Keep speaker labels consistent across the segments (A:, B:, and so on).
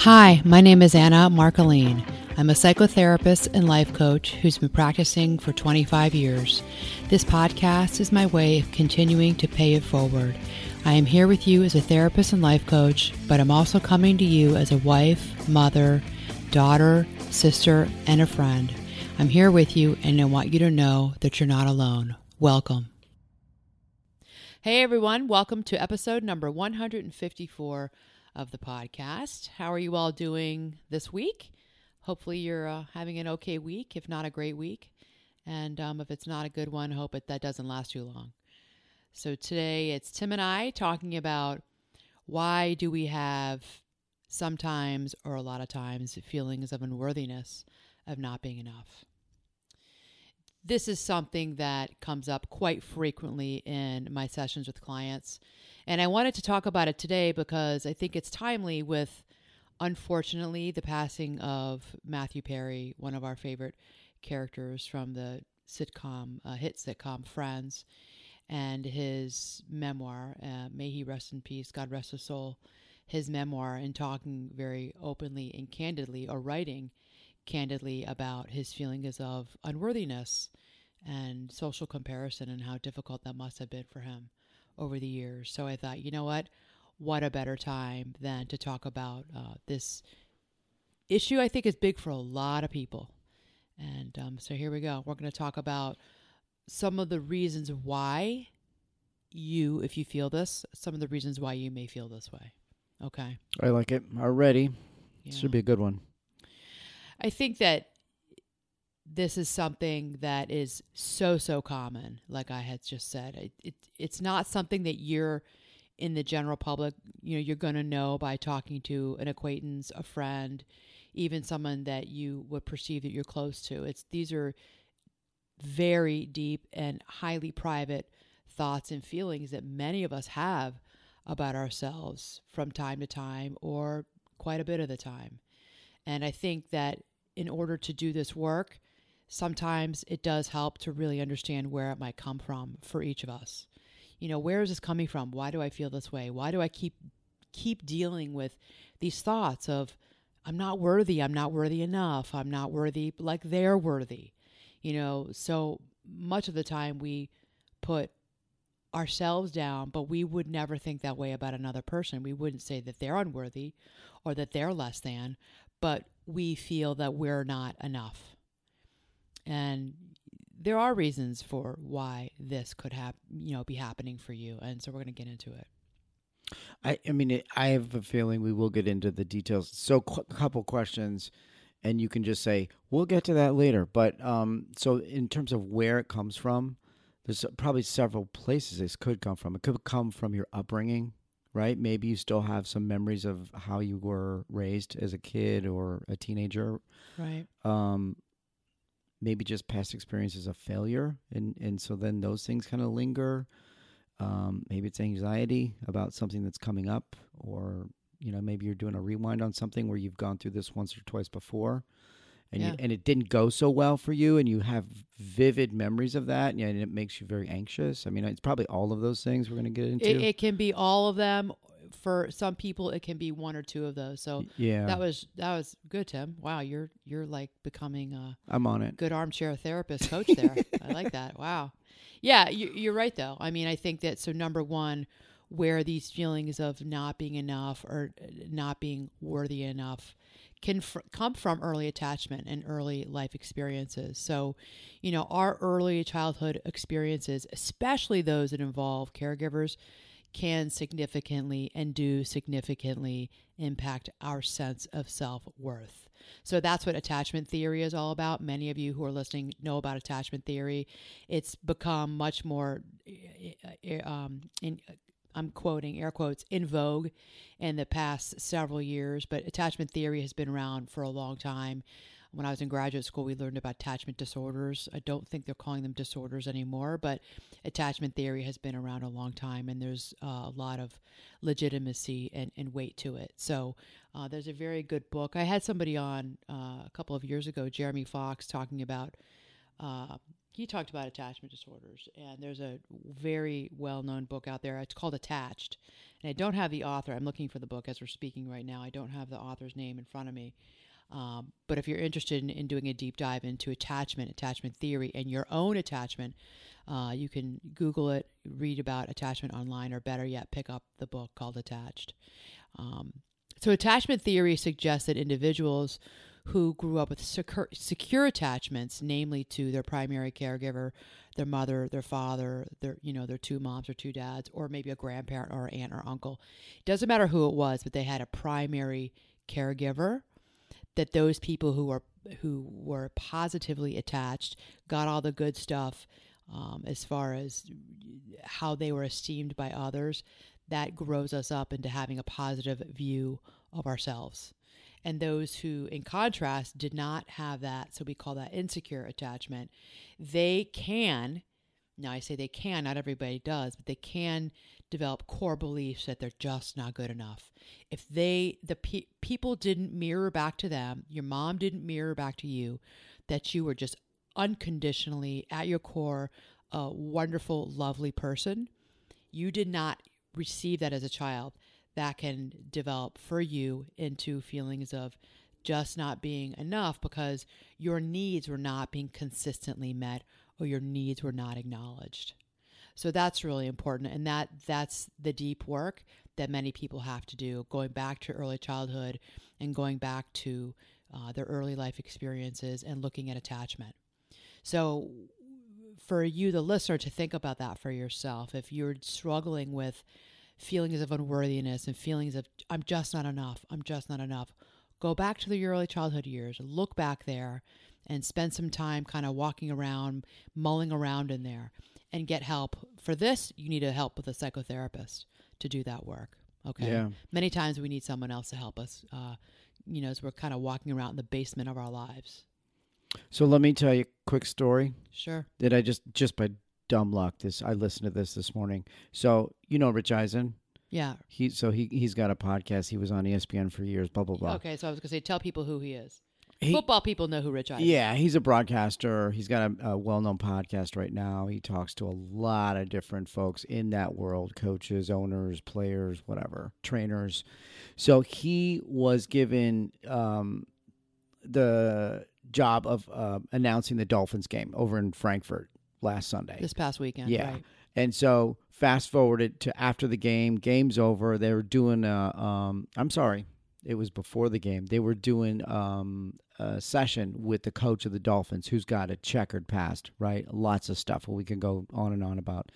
A: Hi, my name is Anna Marcoline. I'm a psychotherapist and life coach who's been practicing for 25 years. This podcast is my way of continuing to pay it forward. I am here with you as a therapist and life coach, but I'm also coming to you as a wife, mother, daughter, sister, and a friend. I'm here with you, and I want you to know that you're not alone. Welcome. Hey, everyone. Welcome to episode number 154 of the podcast. How are you all doing this week? Hopefully, you're uh, having an okay week, if not a great week. And um, if it's not a good one, hope it, that doesn't last too long. So, today it's Tim and I talking about why do we have sometimes or a lot of times feelings of unworthiness of not being enough. This is something that comes up quite frequently in my sessions with clients and I wanted to talk about it today because I think it's timely with, unfortunately, the passing of Matthew Perry, one of our favorite characters from the sitcom, uh, hit sitcom Friends, and his memoir, uh, May He Rest in Peace, God Rest His Soul, his memoir, and talking very openly and candidly, or writing candidly about his feelings of unworthiness and social comparison and how difficult that must have been for him over the years. So I thought, you know what? What a better time than to talk about uh, this issue I think is big for a lot of people. And um, so here we go. We're going to talk about some of the reasons why you, if you feel this, some of the reasons why you may feel this way. Okay.
B: I like it already. Yeah. Should be a good one.
A: I think that this is something that is so so common like i had just said it, it it's not something that you're in the general public you know you're going to know by talking to an acquaintance a friend even someone that you would perceive that you're close to it's these are very deep and highly private thoughts and feelings that many of us have about ourselves from time to time or quite a bit of the time and i think that in order to do this work sometimes it does help to really understand where it might come from for each of us. You know, where is this coming from? Why do I feel this way? Why do I keep keep dealing with these thoughts of I'm not worthy, I'm not worthy enough, I'm not worthy like they're worthy. You know, so much of the time we put ourselves down, but we would never think that way about another person. We wouldn't say that they're unworthy or that they're less than, but we feel that we're not enough and there are reasons for why this could happen, you know, be happening for you, and so we're going to get into it.
B: I, I mean, it, I have a feeling we will get into the details. So, qu- couple questions, and you can just say we'll get to that later. But um, so, in terms of where it comes from, there's probably several places this could come from. It could come from your upbringing, right? Maybe you still have some memories of how you were raised as a kid or a teenager,
A: right? Um,
B: maybe just past experiences of failure and and so then those things kind of linger um, maybe it's anxiety about something that's coming up or you know maybe you're doing a rewind on something where you've gone through this once or twice before and yeah. you, and it didn't go so well for you and you have vivid memories of that and it makes you very anxious i mean it's probably all of those things we're going to get into
A: it, it can be all of them for some people it can be one or two of those. So yeah, that was that was good, Tim. Wow, you're you're like becoming a
B: I'm on it.
A: Good armchair therapist coach there. I like that. Wow. Yeah, you, you're right though. I mean, I think that so number one, where these feelings of not being enough or uh, not being worthy enough can fr- come from early attachment and early life experiences. So, you know, our early childhood experiences, especially those that involve caregivers, can significantly and do significantly impact our sense of self worth. So that's what attachment theory is all about. Many of you who are listening know about attachment theory. It's become much more, eh, eh, um, in, I'm quoting air quotes, in vogue in the past several years, but attachment theory has been around for a long time when I was in graduate school, we learned about attachment disorders. I don't think they're calling them disorders anymore, but attachment theory has been around a long time, and there's uh, a lot of legitimacy and, and weight to it. So uh, there's a very good book. I had somebody on uh, a couple of years ago, Jeremy Fox, talking about. Uh, he talked about attachment disorders, and there's a very well known book out there. It's called Attached. And I don't have the author. I'm looking for the book as we're speaking right now. I don't have the author's name in front of me um, but if you're interested in, in, doing a deep dive into attachment, attachment theory, and your own attachment, uh, you can Google it, read about attachment online, or better yet, pick up the book called Attached. Um, so, attachment theory suggests that individuals who grew up with secure, secure, attachments, namely to their primary caregiver, their mother, their father, their you know their two moms or two dads, or maybe a grandparent or aunt or uncle. It doesn't matter who it was, but they had a primary caregiver that those people who are who were positively attached got all the good stuff um, as far as how they were esteemed by others that grows us up into having a positive view of ourselves and those who in contrast did not have that so we call that insecure attachment they can now i say they can not everybody does but they can develop core beliefs that they're just not good enough. If they the pe- people didn't mirror back to them, your mom didn't mirror back to you that you were just unconditionally at your core a wonderful, lovely person, you did not receive that as a child. That can develop for you into feelings of just not being enough because your needs were not being consistently met or your needs were not acknowledged. So that's really important and that that's the deep work that many people have to do going back to early childhood and going back to uh, their early life experiences and looking at attachment. So for you the listener to think about that for yourself if you're struggling with feelings of unworthiness and feelings of I'm just not enough, I'm just not enough. Go back to your early childhood years, look back there and spend some time kind of walking around, mulling around in there and get help. For this, you need to help with a psychotherapist to do that work. Okay. Yeah. Many times we need someone else to help us, uh, you know, as we're kind of walking around in the basement of our lives.
B: So let me tell you a quick story.
A: Sure.
B: That I just, just by dumb luck, this, I listened to this this morning. So, you know, Rich Eisen.
A: Yeah.
B: He, so he, he's got a podcast. He was on ESPN for years, blah, blah, blah.
A: Okay. So I was going to say, tell people who he is he, football people know who Rich Eisen.
B: Yeah, he's a broadcaster. He's got a, a, well-known podcast right now. He talks to a lot of different folks in that world: coaches, owners, players, whatever, trainers. So he was given um, the job of uh, announcing the Dolphins game over in Frankfurt last Sunday.
A: This past weekend, yeah. Right.
B: And so fast forwarded to after the game, game's over. They were doing a, um, I'm sorry, it was before the game. They were doing um, a session with the coach of the Dolphins, who's got a checkered past, right? Lots of stuff we can go on and on about.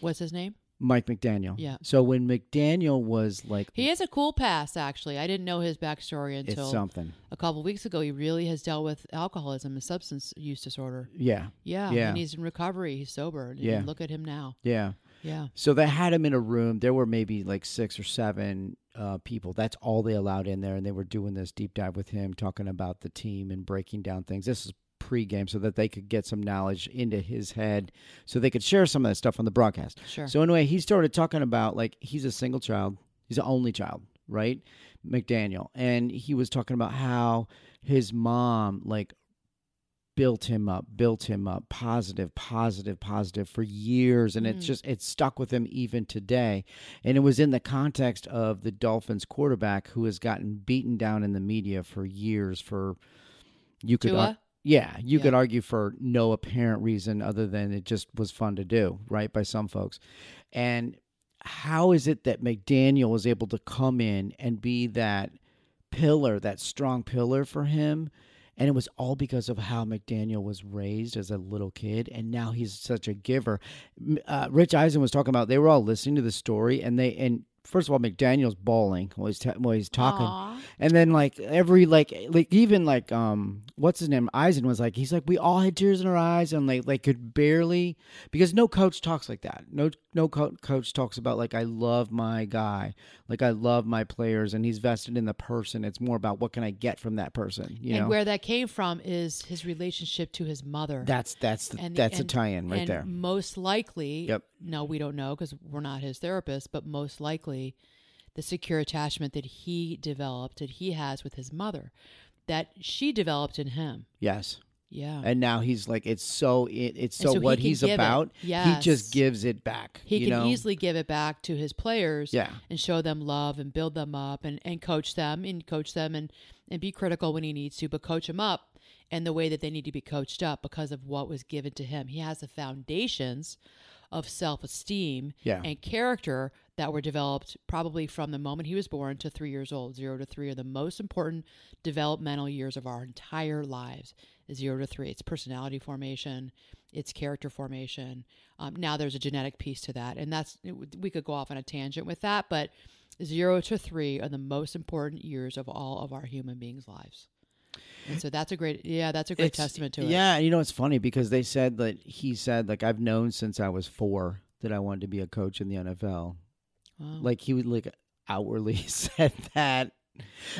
A: What's his name?
B: Mike McDaniel.
A: Yeah.
B: So when McDaniel was like,
A: he has a cool past. Actually, I didn't know his backstory until
B: something
A: a couple weeks ago. He really has dealt with alcoholism and substance use disorder.
B: Yeah.
A: Yeah. yeah. And he's in recovery. He's sober. Yeah. look at him now.
B: Yeah.
A: Yeah.
B: So they had him in a room. There were maybe like six or seven uh, people. That's all they allowed in there, and they were doing this deep dive with him, talking about the team and breaking down things. This is pregame, so that they could get some knowledge into his head, so they could share some of that stuff on the broadcast.
A: Sure.
B: So anyway, he started talking about like he's a single child, he's the only child, right? McDaniel, and he was talking about how his mom like built him up, built him up, positive, positive, positive for years. And mm. it's just, it stuck with him even today. And it was in the context of the Dolphins quarterback who has gotten beaten down in the media for years for,
A: you
B: could, ar- yeah, you yeah. could argue for no apparent reason other than it just was fun to do, right? By some folks. And how is it that McDaniel was able to come in and be that pillar, that strong pillar for him? And it was all because of how McDaniel was raised as a little kid. And now he's such a giver. Uh, Rich Eisen was talking about they were all listening to the story and they, and first of all, McDaniel's bawling while he's, t- while he's talking, Aww. and then like every like like even like um what's his name Eisen was like he's like we all had tears in our eyes and like like could barely because no coach talks like that no no co- coach talks about like I love my guy like I love my players and he's vested in the person it's more about what can I get from that person you
A: and
B: know?
A: where that came from is his relationship to his mother
B: that's that's the, and, that's and, a tie-in right there
A: most likely yep now we don't know because we're not his therapist, but most likely the secure attachment that he developed, that he has with his mother, that she developed in him.
B: Yes.
A: Yeah.
B: And now he's like, it's so it, it's so, so what he he's about. Yeah. He just gives it back.
A: He can
B: know?
A: easily give it back to his players.
B: Yeah.
A: And show them love and build them up and, and coach them and coach them and and be critical when he needs to, but coach them up and the way that they need to be coached up because of what was given to him. He has the foundations of self esteem yeah. and character that were developed probably from the moment he was born to three years old. Zero to three are the most important developmental years of our entire lives. Zero to three, it's personality formation, it's character formation. Um, now there's a genetic piece to that, and that's we could go off on a tangent with that, but zero to three are the most important years of all of our human beings' lives. And so that's a great, yeah, that's a great it's, testament to it.
B: Yeah, you know, it's funny because they said that he said like I've known since I was four that I wanted to be a coach in the NFL. Wow. Like he would like outwardly said that.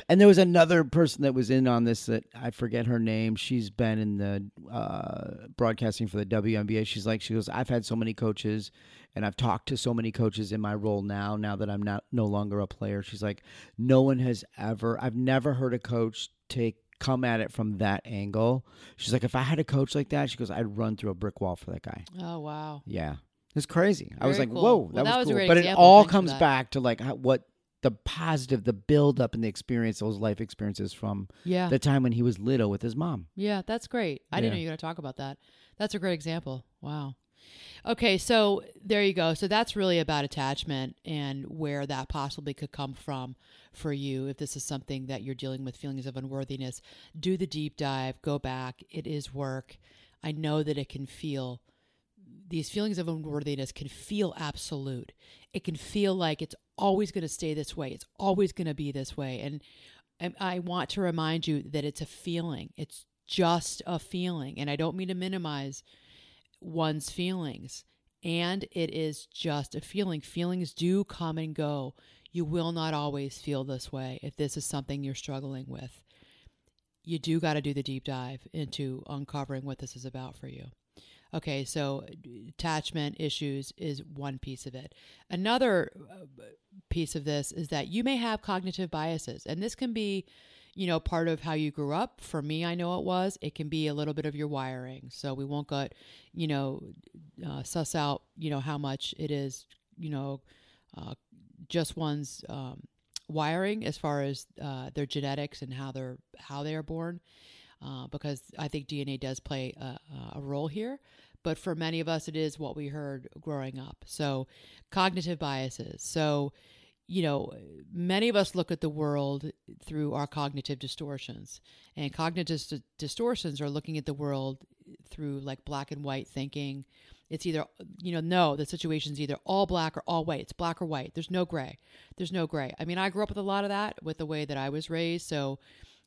B: And there was another person that was in on this that I forget her name. She's been in the uh, broadcasting for the WNBA. She's like, she goes, I've had so many coaches and I've talked to so many coaches in my role now, now that I'm not no longer a player. She's like, no one has ever, I've never heard a coach take come at it from that angle. She's like, if I had a coach like that, she goes, I'd run through a brick wall for that guy.
A: Oh wow.
B: Yeah. It's crazy. Very I was like, cool. whoa, that, well, that was, was cool. But it all comes back to like how, what the positive, the build up and the experience, those life experiences from
A: yeah.
B: the time when he was little with his mom.
A: Yeah, that's great. I yeah. didn't know you were going to talk about that. That's a great example. Wow. Okay, so there you go. So that's really about attachment and where that possibly could come from for you if this is something that you're dealing with feelings of unworthiness. Do the deep dive, go back. It is work. I know that it can feel these feelings of unworthiness can feel absolute. It can feel like it's always going to stay this way. It's always going to be this way. And, and I want to remind you that it's a feeling. It's just a feeling. And I don't mean to minimize one's feelings. And it is just a feeling. Feelings do come and go. You will not always feel this way if this is something you're struggling with. You do got to do the deep dive into uncovering what this is about for you. Okay, so attachment issues is one piece of it. Another uh, piece of this is that you may have cognitive biases, and this can be you know, part of how you grew up. For me, I know it was. It can be a little bit of your wiring. So we won't get, you know, uh, suss out, you know, how much it is, you know, uh, just one's um, wiring as far as uh, their genetics and how they're how they are born, uh, because I think DNA does play a, a role here but for many of us it is what we heard growing up so cognitive biases so you know, many of us look at the world through our cognitive distortions, and cognitive distortions are looking at the world through like black and white thinking. It's either, you know, no, the situation's either all black or all white. It's black or white. There's no gray. There's no gray. I mean, I grew up with a lot of that with the way that I was raised. So,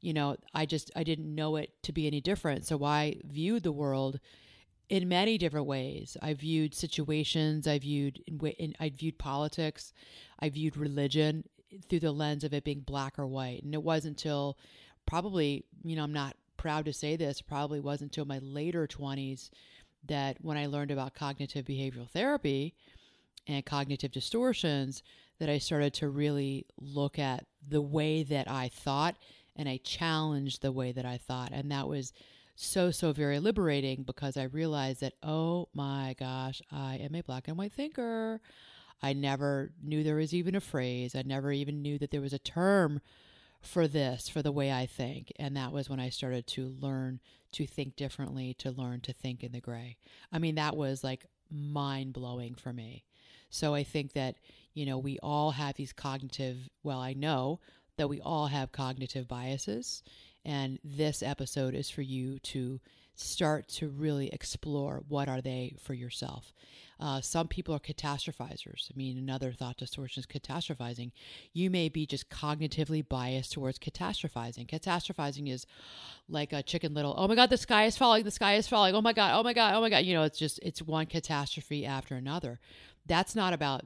A: you know, I just, I didn't know it to be any different. So I viewed the world in many different ways. I viewed situations, I viewed in, I viewed politics, I viewed religion through the lens of it being black or white. And it wasn't until probably, you know, I'm not proud to say this, probably wasn't until my later 20s that when I learned about cognitive behavioral therapy and cognitive distortions that I started to really look at the way that I thought and I challenged the way that I thought. And that was so, so very liberating because I realized that, oh my gosh, I am a black and white thinker. I never knew there was even a phrase. I never even knew that there was a term for this, for the way I think. And that was when I started to learn to think differently, to learn to think in the gray. I mean, that was like mind blowing for me. So I think that, you know, we all have these cognitive, well, I know that we all have cognitive biases and this episode is for you to start to really explore what are they for yourself. Uh, some people are catastrophizers. I mean, another thought distortion is catastrophizing. You may be just cognitively biased towards catastrophizing. Catastrophizing is like a chicken little, oh my God, the sky is falling, the sky is falling, oh my God, oh my God, oh my God. You know, it's just, it's one catastrophe after another. That's not about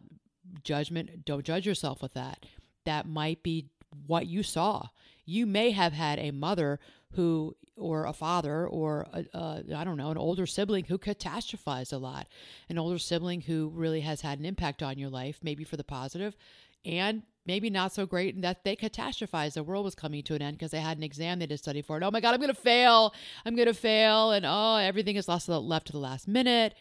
A: judgment. Don't judge yourself with that. That might be what you saw you may have had a mother who or a father or I don't know an older sibling who catastrophized a lot an older sibling who really has had an impact on your life maybe for the positive and maybe not so great and that they catastrophized the world was coming to an end because they had an exam they had to study for oh my god i'm gonna fail i'm gonna fail and oh everything is lost left to the last minute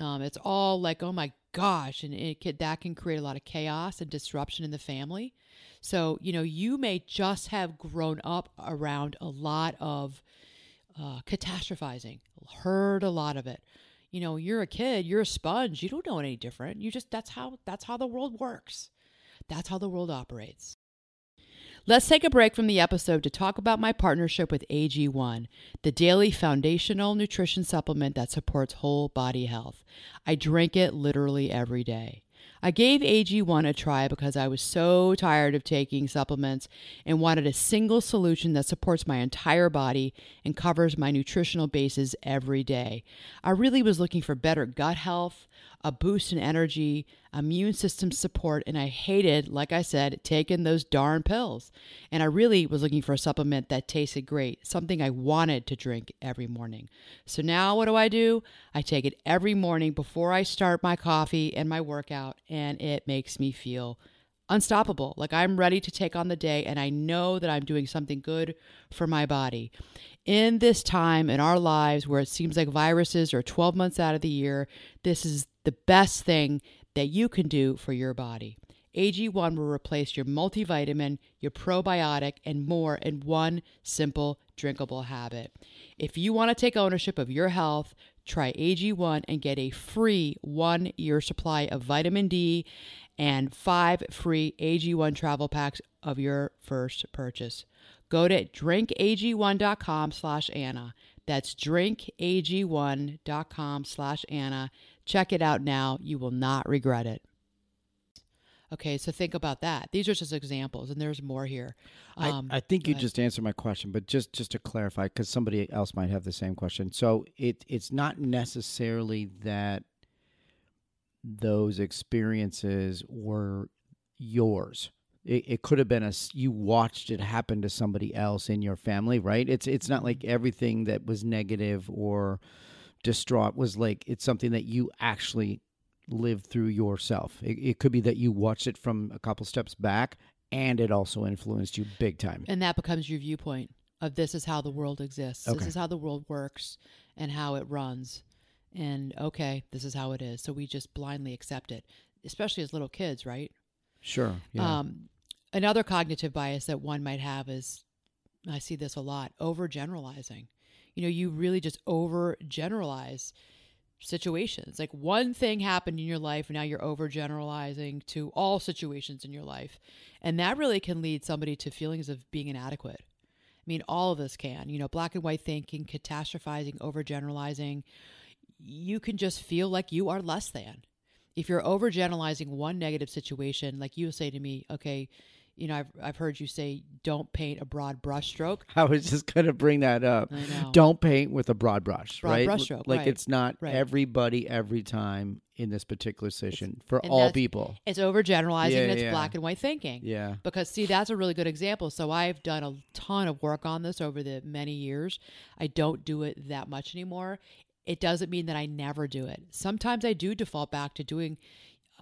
A: um, it's all like, oh my gosh, and it can, that can create a lot of chaos and disruption in the family. So, you know, you may just have grown up around a lot of uh, catastrophizing, heard a lot of it. You know, you're a kid, you're a sponge, you don't know any different. You just, that's how, that's how the world works. That's how the world operates. Let's take a break from the episode to talk about my partnership with AG1, the daily foundational nutrition supplement that supports whole body health. I drink it literally every day. I gave AG1 a try because I was so tired of taking supplements and wanted a single solution that supports my entire body and covers my nutritional bases every day. I really was looking for better gut health, a boost in energy, immune system support, and I hated, like I said, taking those darn pills. And I really was looking for a supplement that tasted great, something I wanted to drink every morning. So now what do I do? I take it every morning before I start my coffee and my workout, and it makes me feel unstoppable. Like I'm ready to take on the day and I know that I'm doing something good for my body. In this time in our lives where it seems like viruses are 12 months out of the year, this is the best thing that you can do for your body. AG1 will replace your multivitamin, your probiotic, and more in one simple drinkable habit. If you want to take ownership of your health, try AG1 and get a free one year supply of vitamin D and five free AG1 travel packs of your first purchase. Go to drinkag1.com slash Anna. That's drinkag1.com slash Anna Check it out now. You will not regret it. Okay, so think about that. These are just examples, and there's more here.
B: Um, I, I, think you just answered my question, but just just to clarify, because somebody else might have the same question. So it it's not necessarily that those experiences were yours. It, it could have been a you watched it happen to somebody else in your family, right? It's it's not mm-hmm. like everything that was negative or distraught was like it's something that you actually lived through yourself. It, it could be that you watched it from a couple steps back and it also influenced you big time.
A: And that becomes your viewpoint of this is how the world exists. Okay. This is how the world works and how it runs. And okay, this is how it is. So we just blindly accept it, especially as little kids, right?
B: Sure.
A: Yeah. Um, another cognitive bias that one might have is I see this a lot overgeneralizing you know, you really just over generalize situations. Like one thing happened in your life, and now you're overgeneralizing to all situations in your life. And that really can lead somebody to feelings of being inadequate. I mean, all of us can, you know, black and white thinking, catastrophizing, overgeneralizing. You can just feel like you are less than. If you're overgeneralizing one negative situation, like you say to me, okay, you know, I've, I've heard you say, don't paint a broad brushstroke.
B: I was just going to bring that up. Don't paint with a broad brush, broad right? Brush stroke, like right. it's not right. everybody every time in this particular session it's, for all people.
A: It's overgeneralizing yeah, and it's yeah. black and white thinking.
B: Yeah.
A: Because, see, that's a really good example. So I've done a ton of work on this over the many years. I don't do it that much anymore. It doesn't mean that I never do it. Sometimes I do default back to doing,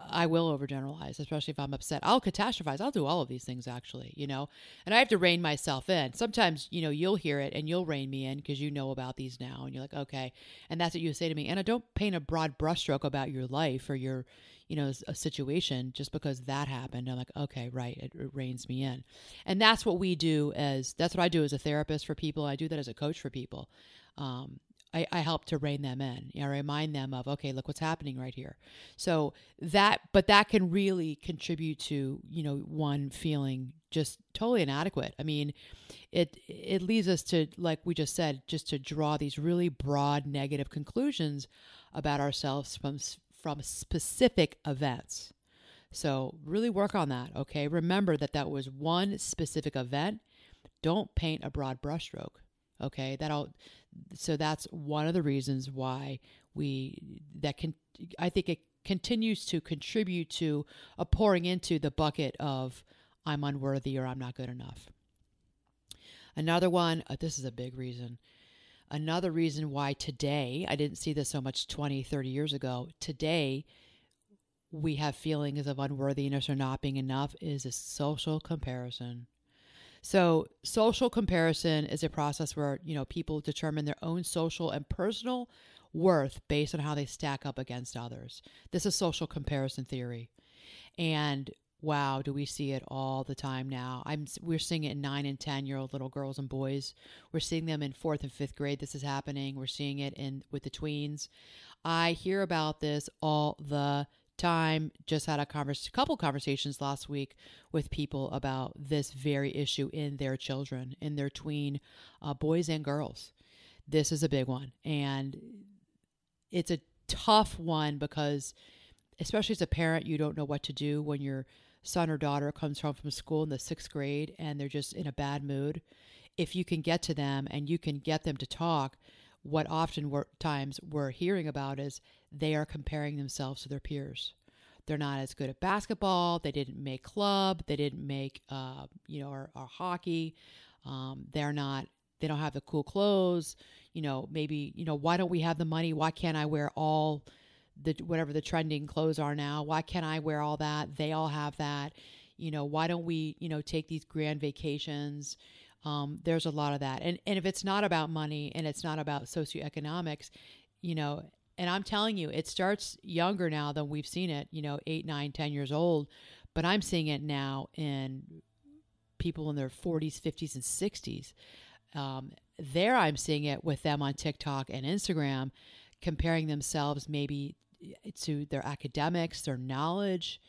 A: I will overgeneralize, especially if I'm upset. I'll catastrophize. I'll do all of these things, actually, you know, and I have to rein myself in. Sometimes, you know, you'll hear it and you'll rein me in because you know about these now and you're like, okay. And that's what you say to me. And I don't paint a broad brushstroke about your life or your, you know, a situation just because that happened. I'm like, okay, right. It, it reins me in. And that's what we do as, that's what I do as a therapist for people. I do that as a coach for people. Um, I, I help to rein them in. You know, remind them of, okay, look what's happening right here. So that, but that can really contribute to, you know, one feeling just totally inadequate. I mean, it it leads us to, like we just said, just to draw these really broad negative conclusions about ourselves from from specific events. So really work on that. Okay, remember that that was one specific event. Don't paint a broad brushstroke okay that'll so that's one of the reasons why we that can I think it continues to contribute to a uh, pouring into the bucket of I'm unworthy or I'm not good enough. Another one, uh, this is a big reason. Another reason why today, I didn't see this so much 20, 30 years ago, today we have feelings of unworthiness or not being enough is a social comparison. So, social comparison is a process where, you know, people determine their own social and personal worth based on how they stack up against others. This is social comparison theory. And wow, do we see it all the time now? I'm we're seeing it in 9 and 10 year old little girls and boys. We're seeing them in 4th and 5th grade this is happening. We're seeing it in with the tweens. I hear about this all the time just had a converse, couple conversations last week with people about this very issue in their children, in their tween uh, boys and girls. This is a big one. And it's a tough one because, especially as a parent, you don't know what to do when your son or daughter comes home from school in the sixth grade and they're just in a bad mood. If you can get to them and you can get them to talk, what often we're, times we're hearing about is they are comparing themselves to their peers. They're not as good at basketball. They didn't make club. They didn't make, uh, you know, or, or hockey. Um, they're not. They don't have the cool clothes. You know, maybe you know why don't we have the money? Why can't I wear all the whatever the trending clothes are now? Why can't I wear all that? They all have that. You know, why don't we you know take these grand vacations? Um, there's a lot of that. And, and if it's not about money and it's not about socioeconomics, you know, and I'm telling you, it starts younger now than we've seen it, you know, eight, nine, ten years old. But I'm seeing it now in people in their 40s, 50s, and 60s. Um, there, I'm seeing it with them on TikTok and Instagram, comparing themselves maybe eh, to their academics, their knowledge.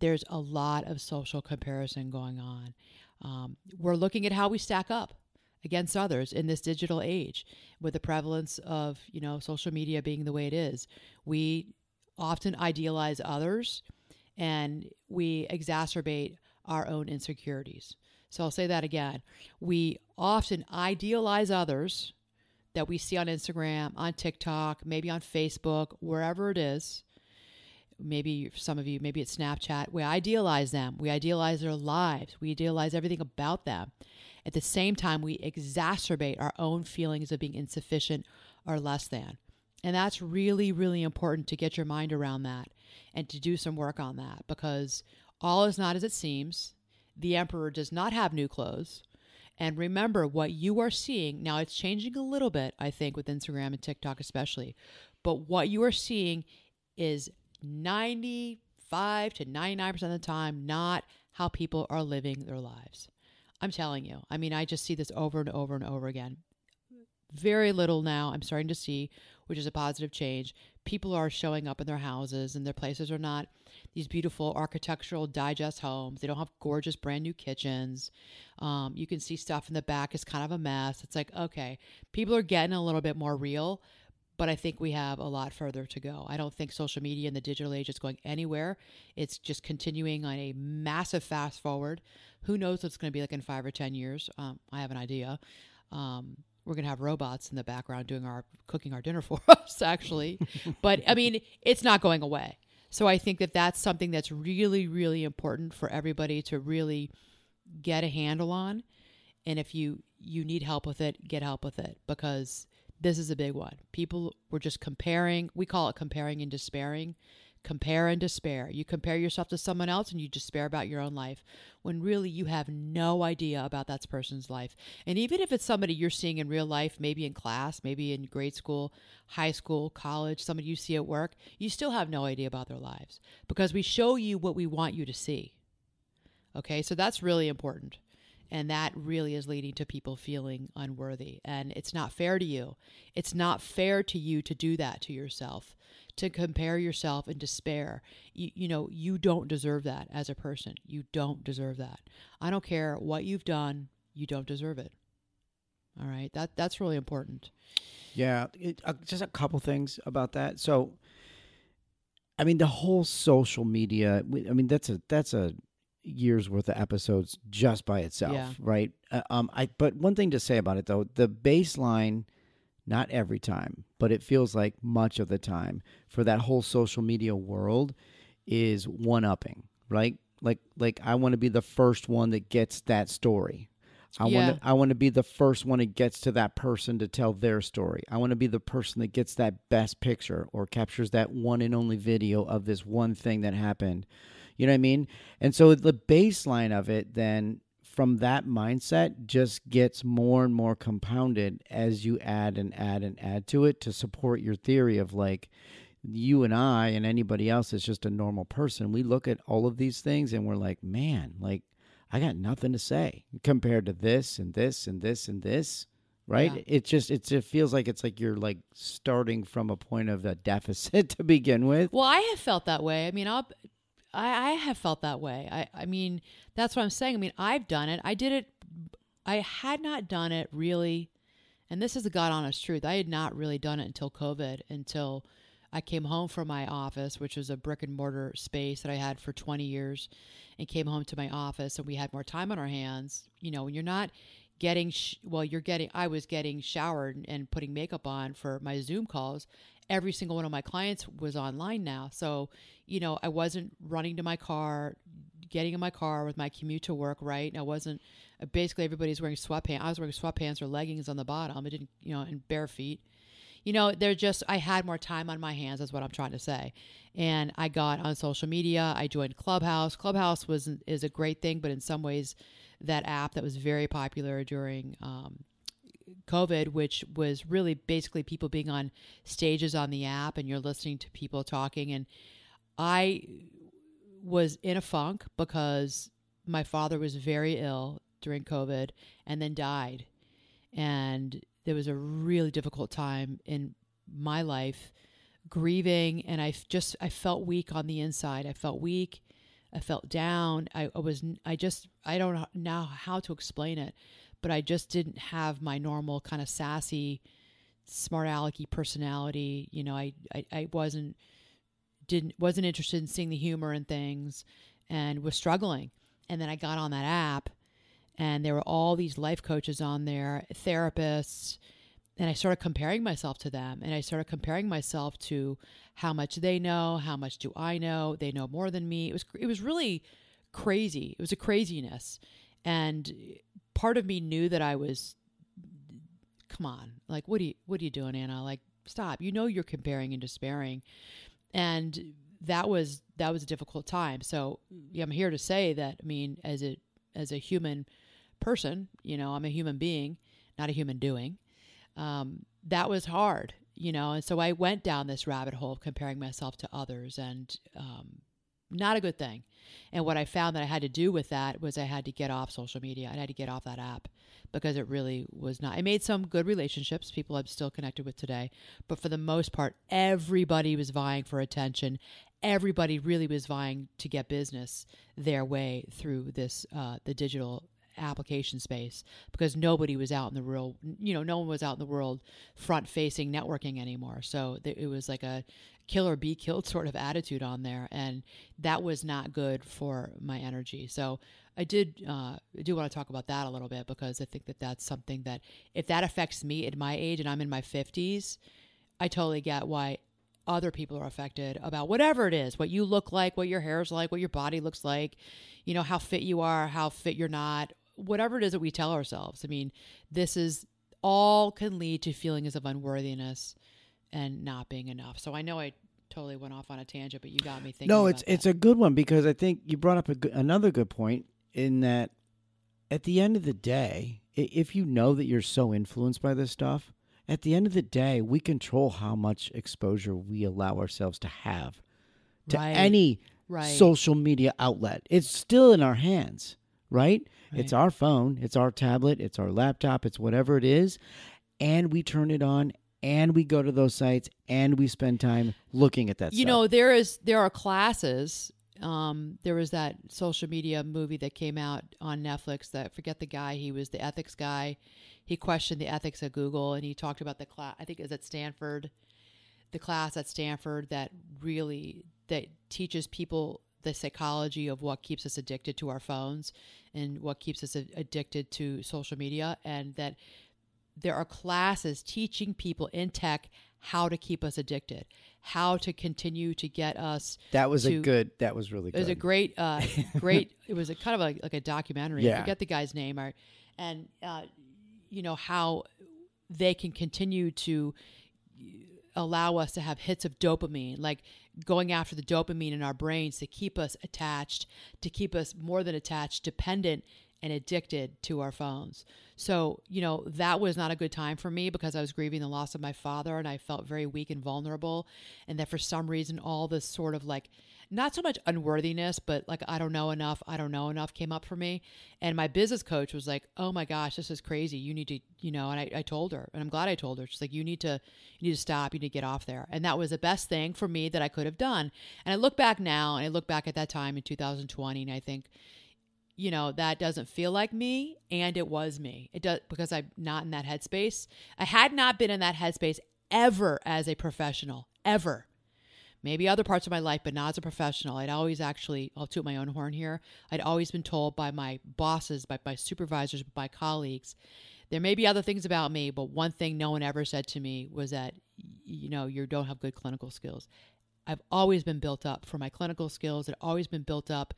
A: There's a lot of social comparison going on. Um, we're looking at how we stack up against others in this digital age with the prevalence of you know social media being the way it is we often idealize others and we exacerbate our own insecurities so i'll say that again we often idealize others that we see on instagram on tiktok maybe on facebook wherever it is maybe some of you, maybe it's Snapchat, we idealize them. We idealize their lives. We idealize everything about them. At the same time, we exacerbate our own feelings of being insufficient or less than. And that's really, really important to get your mind around that and to do some work on that because all is not as it seems. The emperor does not have new clothes. And remember what you are seeing. Now, it's changing a little bit, I think, with Instagram and TikTok, especially. But what you are seeing is 95 to 99% of the time not how people are living their lives. I'm telling you. I mean, I just see this over and over and over again. Very little now I'm starting to see, which is a positive change. People are showing up in their houses, and their places are not these beautiful architectural digest homes. They don't have gorgeous brand new kitchens. Um, you can see stuff in the back is kind of a mess. It's like, okay, people are getting a little bit more real, but I think we have a lot further to go. I don't think social media and the digital age is going anywhere. It's just continuing on a massive fast forward. Who knows what's going to be like in five or 10 years? Um, I have an idea. Um, we're going to have robots in the background doing our cooking our dinner for us, actually. but I mean, it's not going away. So I think that that's something that's really, really important for everybody to really get a handle on. And if you you need help with it, get help with it because this is a big one. People were just comparing. We call it comparing and despairing. Compare and despair. You compare yourself to someone else and you despair about your own life when really you have no idea about that person's life. And even if it's somebody you're seeing in real life, maybe in class, maybe in grade school, high school, college, somebody you see at work, you still have no idea about their lives because we show you what we want you to see. Okay, so that's really important. And that really is leading to people feeling unworthy. And it's not fair to you. It's not fair to you to do that to yourself, to compare yourself in despair. You, you know, you don't deserve that as a person. You don't deserve that. I don't care what you've done, you don't deserve it. All right. That that's really important.
B: Yeah, it, uh, just a couple things about that. So I mean the whole social media I mean that's a that's a years worth of episodes just by itself, yeah. right? Uh, um, I but one thing to say about it though, the baseline, not every time, but it feels like much of the time for that whole social media world is one upping, right? Like like I want to be the first one that gets that story. I yeah. want to, I want to be the first one that gets to that person to tell their story. I want to be the person that gets that best picture or captures that one and only video of this one thing that happened you know what I mean? And so the baseline of it then from that mindset just gets more and more compounded as you add and add and add to it to support your theory of like you and I and anybody else is just a normal person. We look at all of these things and we're like, man, like I got nothing to say compared to this and this and this and this. Right? Yeah. It just it just feels like it's like you're like starting from a point of a deficit to begin with.
A: Well, I have felt that way. I mean, I'll I, I have felt that way. I, I mean, that's what I'm saying. I mean, I've done it. I did it. I had not done it really. And this is the God honest truth. I had not really done it until COVID, until I came home from my office, which was a brick and mortar space that I had for 20 years, and came home to my office and we had more time on our hands. You know, when you're not getting sh- well you're getting i was getting showered and putting makeup on for my zoom calls every single one of my clients was online now so you know i wasn't running to my car getting in my car with my commute to work right and i wasn't basically everybody's wearing sweatpants i was wearing sweatpants or leggings on the bottom i didn't you know and bare feet you know they're just i had more time on my hands is what i'm trying to say and i got on social media i joined clubhouse clubhouse was is a great thing but in some ways that app that was very popular during um, COVID, which was really basically people being on stages on the app and you're listening to people talking. And I was in a funk because my father was very ill during COVID and then died. And there was a really difficult time in my life grieving and I just I felt weak on the inside. I felt weak I felt down. I, I was, I just, I don't know how to explain it, but I just didn't have my normal kind of sassy, smart alecky personality. You know, I, I, I wasn't, didn't, wasn't interested in seeing the humor in things and was struggling. And then I got on that app and there were all these life coaches on there, therapists, and I started comparing myself to them and I started comparing myself to how much they know, how much do I know, they know more than me. It was it was really crazy. It was a craziness. And part of me knew that I was come on. Like what are you what are you doing, Anna? Like stop. You know you're comparing and despairing. And that was that was a difficult time. So I'm here to say that I mean as a as a human person, you know, I'm a human being, not a human doing um, that was hard, you know. And so I went down this rabbit hole of comparing myself to others, and um, not a good thing. And what I found that I had to do with that was I had to get off social media. I had to get off that app because it really was not. I made some good relationships, people I'm still connected with today, but for the most part, everybody was vying for attention. Everybody really was vying to get business their way through this uh, the digital application space because nobody was out in the real, you know, no one was out in the world front facing networking anymore. So it was like a kill or be killed sort of attitude on there. And that was not good for my energy. So I did uh, do want to talk about that a little bit because I think that that's something that if that affects me at my age and I'm in my 50s, I totally get why other people are affected about whatever it is what you look like what your hair is like what your body looks like you know how fit you are how fit you're not whatever it is that we tell ourselves. I mean, this is all can lead to feelings of unworthiness and not being enough. So I know I totally went off on a tangent, but you got me thinking.
B: No, it's it's that. a good one because I think you brought up another good point in that at the end of the day, if you know that you're so influenced by this stuff, at the end of the day, we control how much exposure we allow ourselves to have to right. any
A: right.
B: social media outlet. It's still in our hands right? right? It's our phone, it's our tablet, it's our laptop, it's whatever it is. And we turn it on and we go to those sites and we spend time looking at that you stuff.
A: know there is there are classes um, there was that social media movie that came out on netflix that forget the guy he was the ethics guy he questioned the ethics of google and he talked about the class i think it was at stanford the class at stanford that really that teaches people the psychology of what keeps us addicted to our phones and what keeps us addicted to social media, and that there are classes teaching people in tech how to keep us addicted, how to continue to get us.
B: That was
A: to, a
B: good. That was really. good. It
A: was a great, uh, great. It was a kind of like a documentary. Yeah. I forget the guy's name, or, and uh, you know how they can continue to allow us to have hits of dopamine, like going after the dopamine in our brains to keep us attached, to keep us more than attached, dependent and addicted to our phones. So, you know, that was not a good time for me because I was grieving the loss of my father and I felt very weak and vulnerable. And that for some reason, all this sort of like not so much unworthiness, but like, I don't know enough, I don't know enough came up for me. And my business coach was like, oh my gosh, this is crazy. You need to, you know, and I, I told her, and I'm glad I told her, she's like, you need to, you need to stop, you need to get off there. And that was the best thing for me that I could have done. And I look back now and I look back at that time in 2020 and I think, you know that doesn't feel like me and it was me it does because i'm not in that headspace i had not been in that headspace ever as a professional ever maybe other parts of my life, but not as a professional. I'd always actually, I'll toot my own horn here. I'd always been told by my bosses, by my supervisors, by colleagues, there may be other things about me, but one thing no one ever said to me was that, you know, you don't have good clinical skills. I've always been built up for my clinical skills. i always been built up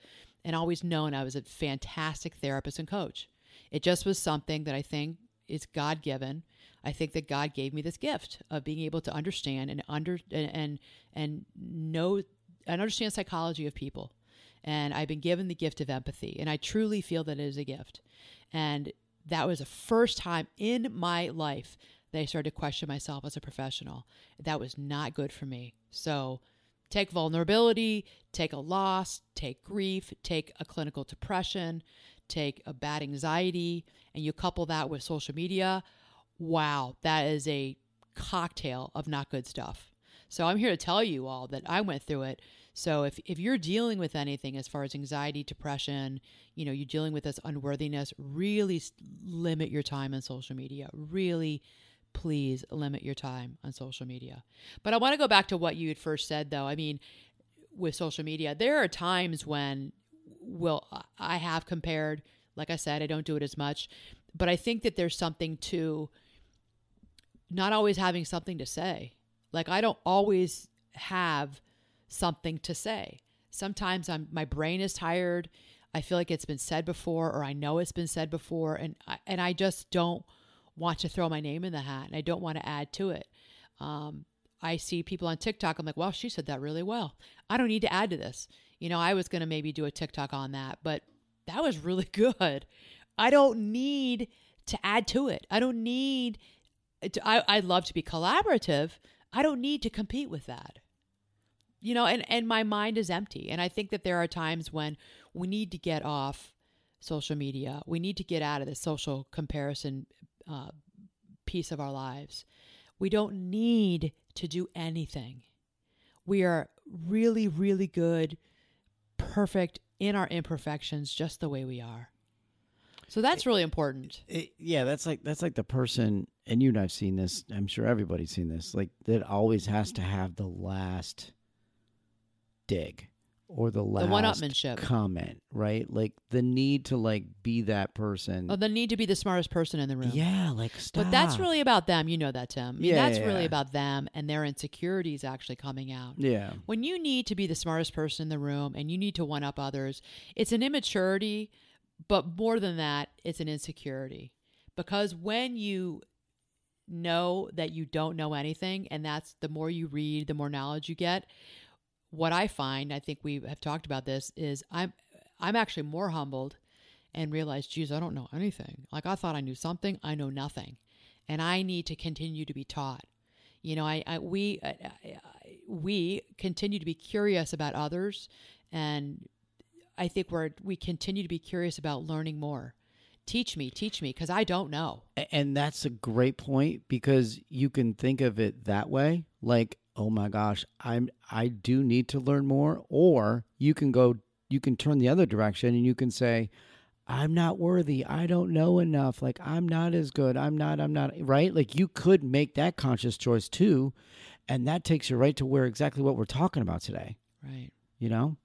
A: and always known I was a fantastic therapist and coach. It just was something that I think is God given I think that God gave me this gift of being able to understand and under and and, and know and understand psychology of people. And I've been given the gift of empathy, and I truly feel that it is a gift. And that was the first time in my life that I started to question myself as a professional. That was not good for me. So take vulnerability, take a loss, take grief, take a clinical depression, take a bad anxiety, and you couple that with social media, wow, that is a cocktail of not good stuff. So I'm here to tell you all that I went through it. So if, if you're dealing with anything as far as anxiety, depression, you know, you're dealing with this unworthiness, really limit your time on social media. Really, please limit your time on social media. But I want to go back to what you had first said, though. I mean, with social media, there are times when, well, I have compared. Like I said, I don't do it as much, but I think that there's something to not always having something to say. Like I don't always have something to say. Sometimes I'm my brain is tired. I feel like it's been said before or I know it's been said before and I, and I just don't want to throw my name in the hat and I don't want to add to it. Um, I see people on TikTok. I'm like, well, she said that really well. I don't need to add to this. You know, I was going to maybe do a TikTok on that, but that was really good. I don't need to add to it. I don't need I, I love to be collaborative. I don't need to compete with that. You know, and, and my mind is empty. And I think that there are times when we need to get off social media. We need to get out of the social comparison uh, piece of our lives. We don't need to do anything. We are really, really good, perfect in our imperfections, just the way we are. So that's really important.
B: It, yeah, that's like that's like the person, and you and I've seen this. I'm sure everybody's seen this. Like that always has to have the last dig or the last the one-upmanship comment, right? Like the need to like be that person. Oh,
A: the need to be the smartest person in the room.
B: Yeah, like stop.
A: But that's really about them. You know that, Tim. I mean, yeah, that's yeah, really about them and their insecurities actually coming out. Yeah. When you need to be the smartest person in the room and you need to one-up others, it's an immaturity but more than that, it's an insecurity. Because when you know that you don't know anything, and that's the more you read, the more knowledge you get, what I find, I think we have talked about this, is I'm I'm actually more humbled and realize, geez, I don't know anything. Like I thought I knew something, I know nothing, and I need to continue to be taught. You know, I, I we I, I, we continue to be curious about others and I think we're we continue to be curious about learning more. Teach me, teach me, because I don't know.
B: And that's a great point because you can think of it that way, like, oh my gosh, I'm I do need to learn more. Or you can go you can turn the other direction and you can say, I'm not worthy. I don't know enough. Like I'm not as good. I'm not, I'm not, right? Like you could make that conscious choice too. And that takes you right to where exactly what we're talking about today.
A: Right.
B: You know?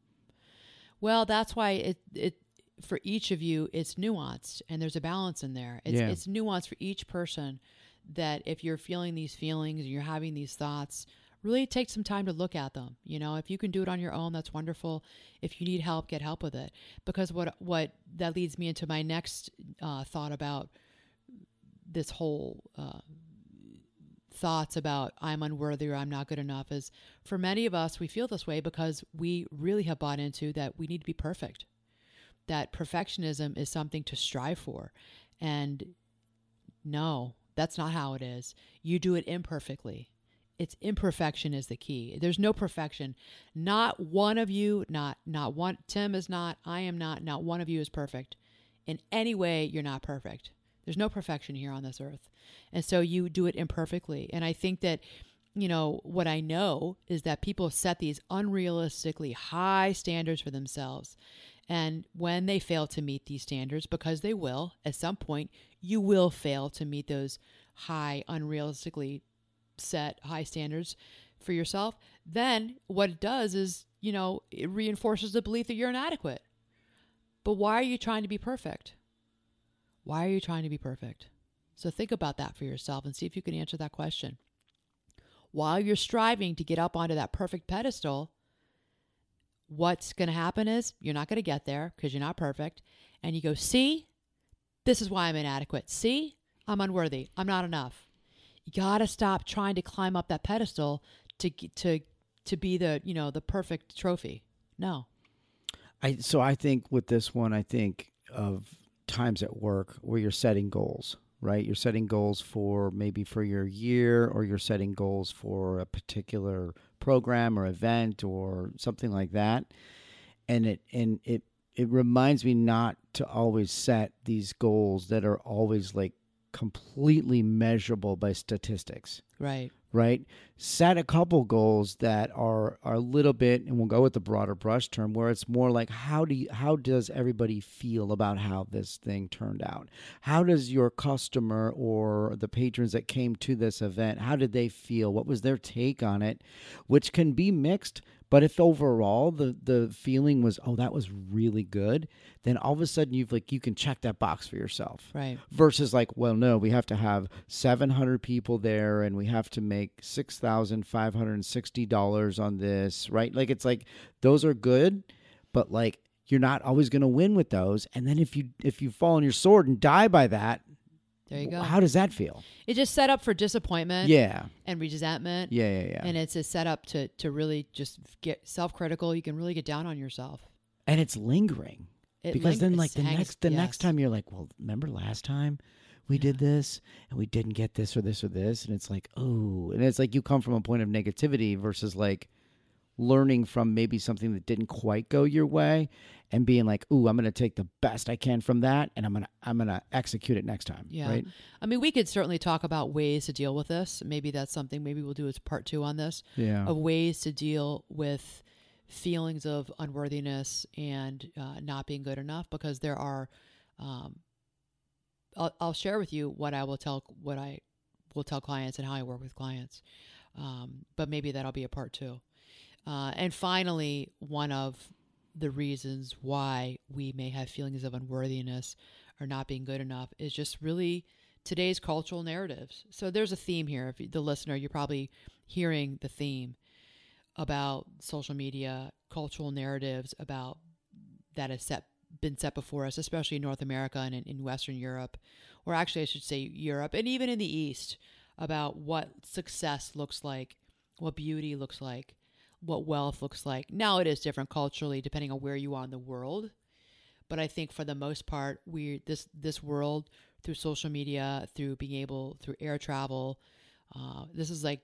A: Well, that's why it it for each of you it's nuanced and there's a balance in there. It's yeah. it's nuanced for each person that if you're feeling these feelings and you're having these thoughts, really take some time to look at them. You know, if you can do it on your own, that's wonderful. If you need help, get help with it. Because what what that leads me into my next uh, thought about this whole uh, thoughts about I'm unworthy or I'm not good enough is for many of us, we feel this way because we really have bought into that we need to be perfect, that perfectionism is something to strive for. And no, that's not how it is. You do it imperfectly. It's imperfection is the key. There's no perfection. Not one of you, not not one Tim is not, I am not, not one of you is perfect. In any way, you're not perfect. There's no perfection here on this earth. And so you do it imperfectly. And I think that, you know, what I know is that people set these unrealistically high standards for themselves. And when they fail to meet these standards, because they will, at some point, you will fail to meet those high, unrealistically set high standards for yourself, then what it does is, you know, it reinforces the belief that you're inadequate. But why are you trying to be perfect? Why are you trying to be perfect? So think about that for yourself and see if you can answer that question. While you're striving to get up onto that perfect pedestal, what's going to happen is you're not going to get there because you're not perfect. And you go, see, this is why I'm inadequate. See, I'm unworthy. I'm not enough. You got to stop trying to climb up that pedestal to, to, to be the, you know, the perfect trophy. No.
B: I, so I think with this one, I think of times at work where you're setting goals, right? You're setting goals for maybe for your year or you're setting goals for a particular program or event or something like that. And it and it it reminds me not to always set these goals that are always like completely measurable by statistics.
A: Right.
B: Right. Set a couple goals that are, are a little bit, and we'll go with the broader brush term, where it's more like how do you, how does everybody feel about how this thing turned out? How does your customer or the patrons that came to this event, how did they feel? What was their take on it? Which can be mixed but if overall the the feeling was, oh, that was really good, then all of a sudden you've like you can check that box for yourself. Right. Versus like, well, no, we have to have seven hundred people there and we have to make six thousand five hundred and sixty dollars on this, right? Like it's like those are good, but like you're not always going to win with those and then if you if you fall on your sword and die by that there you go. How does that feel?
A: It just set up for disappointment. Yeah. And resentment.
B: Yeah, yeah, yeah.
A: And it's a setup to to really just get self critical. You can really get down on yourself.
B: And it's lingering. It because ling- then like the hangs, next the yes. next time you're like, Well, remember last time we yeah. did this and we didn't get this or this or this and it's like, oh and it's like you come from a point of negativity versus like learning from maybe something that didn't quite go your way and being like, "Ooh, I'm going to take the best I can from that, and I'm going to I'm going to execute it next time." Yeah, right?
A: I mean, we could certainly talk about ways to deal with this. Maybe that's something. Maybe we'll do as part two on this. Yeah, of ways to deal with feelings of unworthiness and uh, not being good enough, because there are. Um, I'll, I'll share with you what I will tell what I will tell clients and how I work with clients, um, but maybe that'll be a part two. Uh, and finally, one of the reasons why we may have feelings of unworthiness or not being good enough is just really today's cultural narratives. So there's a theme here. If you, the listener, you're probably hearing the theme about social media, cultural narratives about that has set been set before us, especially in North America and in, in Western Europe, or actually I should say Europe and even in the East, about what success looks like, what beauty looks like, what wealth looks like. Now it is different culturally depending on where you are in the world. But I think for the most part, we this this world through social media, through being able through air travel, uh, this is like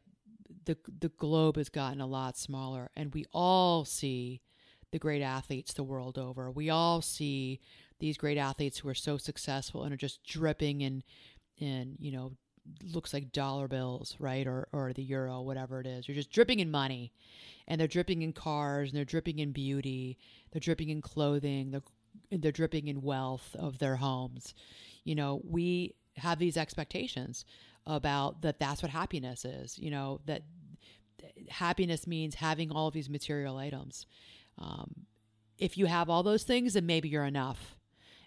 A: the the globe has gotten a lot smaller, and we all see the great athletes the world over. We all see these great athletes who are so successful and are just dripping in in you know looks like dollar bills, right? Or, or the euro, whatever it is. You're just dripping in money and they're dripping in cars and they're dripping in beauty. They're dripping in clothing. They're, they're dripping in wealth of their homes. You know, we have these expectations about that that's what happiness is, you know, that happiness means having all of these material items. Um, if you have all those things, then maybe you're enough.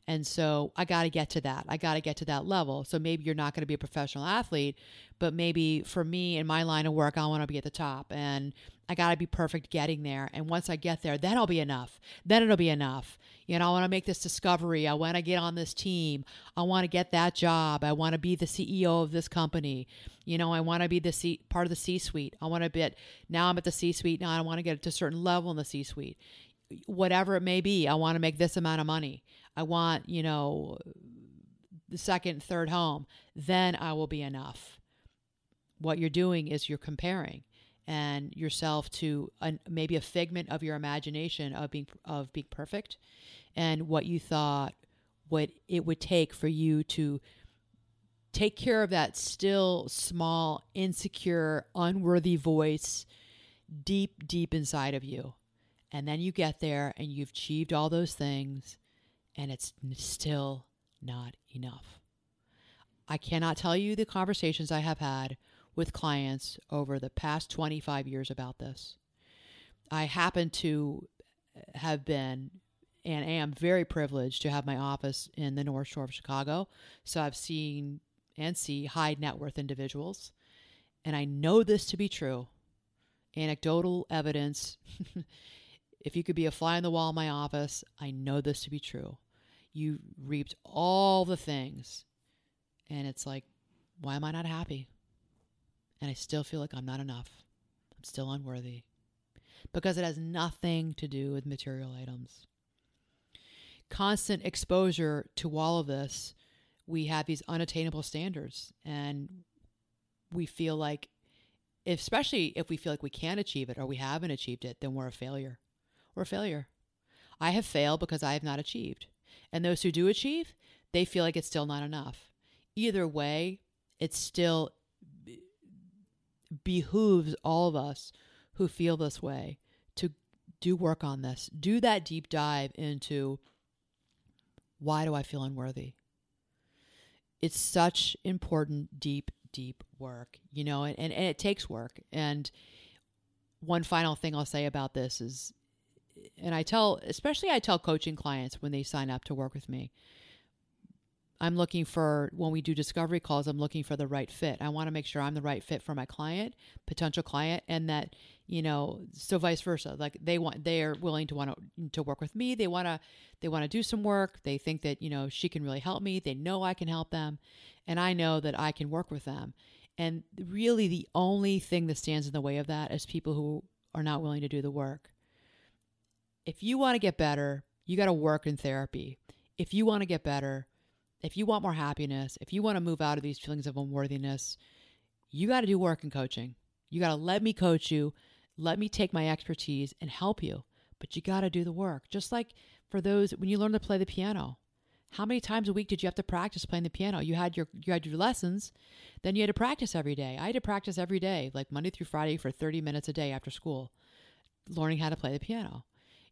A: And so I got to get to that. I got to get to that level. So maybe you're not going to be a professional athlete, but maybe for me in my line of work, I want to be at the top and I got to be perfect getting there. And once I get there, that'll be enough. Then it'll be enough. You know, I want to make this discovery. I want to get on this team. I want to get that job. I want to be the CEO of this company. You know, I want to be the C- part of the C suite. I want to be, at, now I'm at the C suite. Now I want to get to a certain level in the C suite whatever it may be. I want to make this amount of money. I want, you know, the second, third home. Then I will be enough. What you're doing is you're comparing and yourself to an, maybe a figment of your imagination of being of being perfect and what you thought what it would take for you to take care of that still small insecure unworthy voice deep deep inside of you and then you get there and you've achieved all those things and it's still not enough. I cannot tell you the conversations I have had with clients over the past 25 years about this. I happen to have been and am very privileged to have my office in the North Shore of Chicago. So I've seen and see high net worth individuals. And I know this to be true. Anecdotal evidence If you could be a fly on the wall in my office, I know this to be true. You reaped all the things. And it's like, why am I not happy? And I still feel like I'm not enough. I'm still unworthy. Because it has nothing to do with material items. Constant exposure to all of this, we have these unattainable standards. And we feel like, especially if we feel like we can not achieve it or we haven't achieved it, then we're a failure or failure. I have failed because I have not achieved. And those who do achieve, they feel like it's still not enough. Either way, it still behooves all of us who feel this way to do work on this. Do that deep dive into why do I feel unworthy? It's such important, deep, deep work, you know, and, and, and it takes work. And one final thing I'll say about this is and I tell, especially I tell coaching clients when they sign up to work with me, I'm looking for, when we do discovery calls, I'm looking for the right fit. I want to make sure I'm the right fit for my client, potential client, and that, you know, so vice versa. Like they want, they are willing to want to, work with me. They want to, they want to do some work. They think that, you know, she can really help me. They know I can help them. And I know that I can work with them. And really the only thing that stands in the way of that is people who are not willing to do the work. If you want to get better, you got to work in therapy. If you want to get better, if you want more happiness, if you want to move out of these feelings of unworthiness, you got to do work in coaching. You got to let me coach you, let me take my expertise and help you. But you got to do the work. Just like for those when you learn to play the piano, how many times a week did you have to practice playing the piano? You had your you had your lessons, then you had to practice every day. I had to practice every day, like Monday through Friday for 30 minutes a day after school, learning how to play the piano.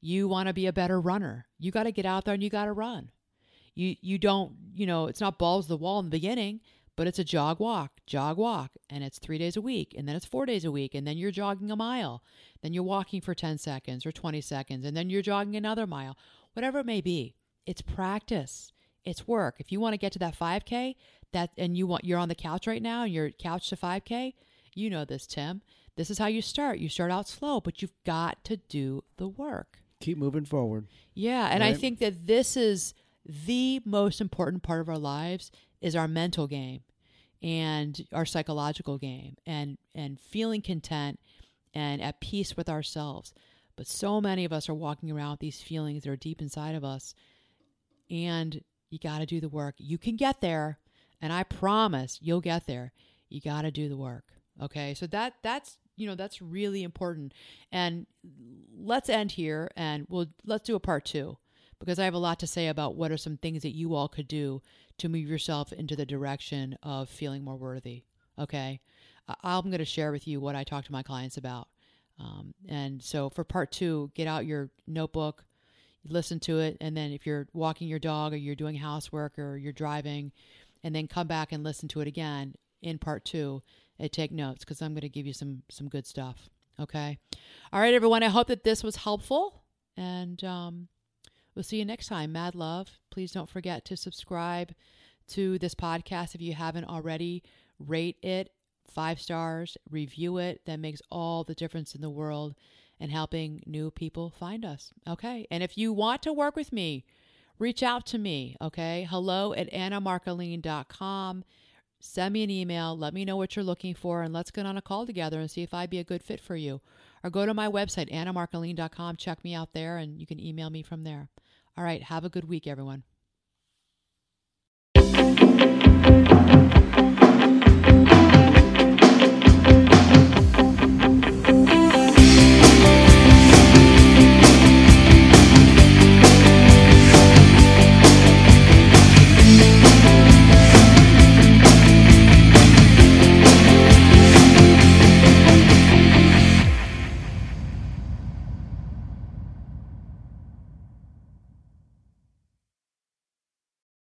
A: You want to be a better runner. You got to get out there and you got to run. You you don't, you know, it's not balls to the wall in the beginning, but it's a jog walk, jog walk, and it's 3 days a week, and then it's 4 days a week, and then you're jogging a mile. Then you're walking for 10 seconds or 20 seconds, and then you're jogging another mile. Whatever it may be, it's practice. It's work. If you want to get to that 5K, that and you want you're on the couch right now and you're couch to 5K, you know this, Tim. This is how you start. You start out slow, but you've got to do the work
B: keep moving forward.
A: Yeah, and right? I think that this is the most important part of our lives is our mental game and our psychological game and and feeling content and at peace with ourselves. But so many of us are walking around with these feelings that are deep inside of us and you got to do the work. You can get there, and I promise you'll get there. You got to do the work. Okay? So that that's you know that's really important and let's end here and we'll let's do a part two because i have a lot to say about what are some things that you all could do to move yourself into the direction of feeling more worthy okay i'm going to share with you what i talk to my clients about um, and so for part two get out your notebook listen to it and then if you're walking your dog or you're doing housework or you're driving and then come back and listen to it again in part two and take notes because I'm going to give you some some good stuff. Okay. All right, everyone. I hope that this was helpful, and um, we'll see you next time. Mad love. Please don't forget to subscribe to this podcast if you haven't already. Rate it five stars, review it. That makes all the difference in the world and helping new people find us. Okay. And if you want to work with me, reach out to me. Okay. Hello at annamarcolene.com send me an email, let me know what you're looking for, and let's get on a call together and see if I'd be a good fit for you. Or go to my website, annamarcolene.com, check me out there, and you can email me from there. All right, have a good week, everyone.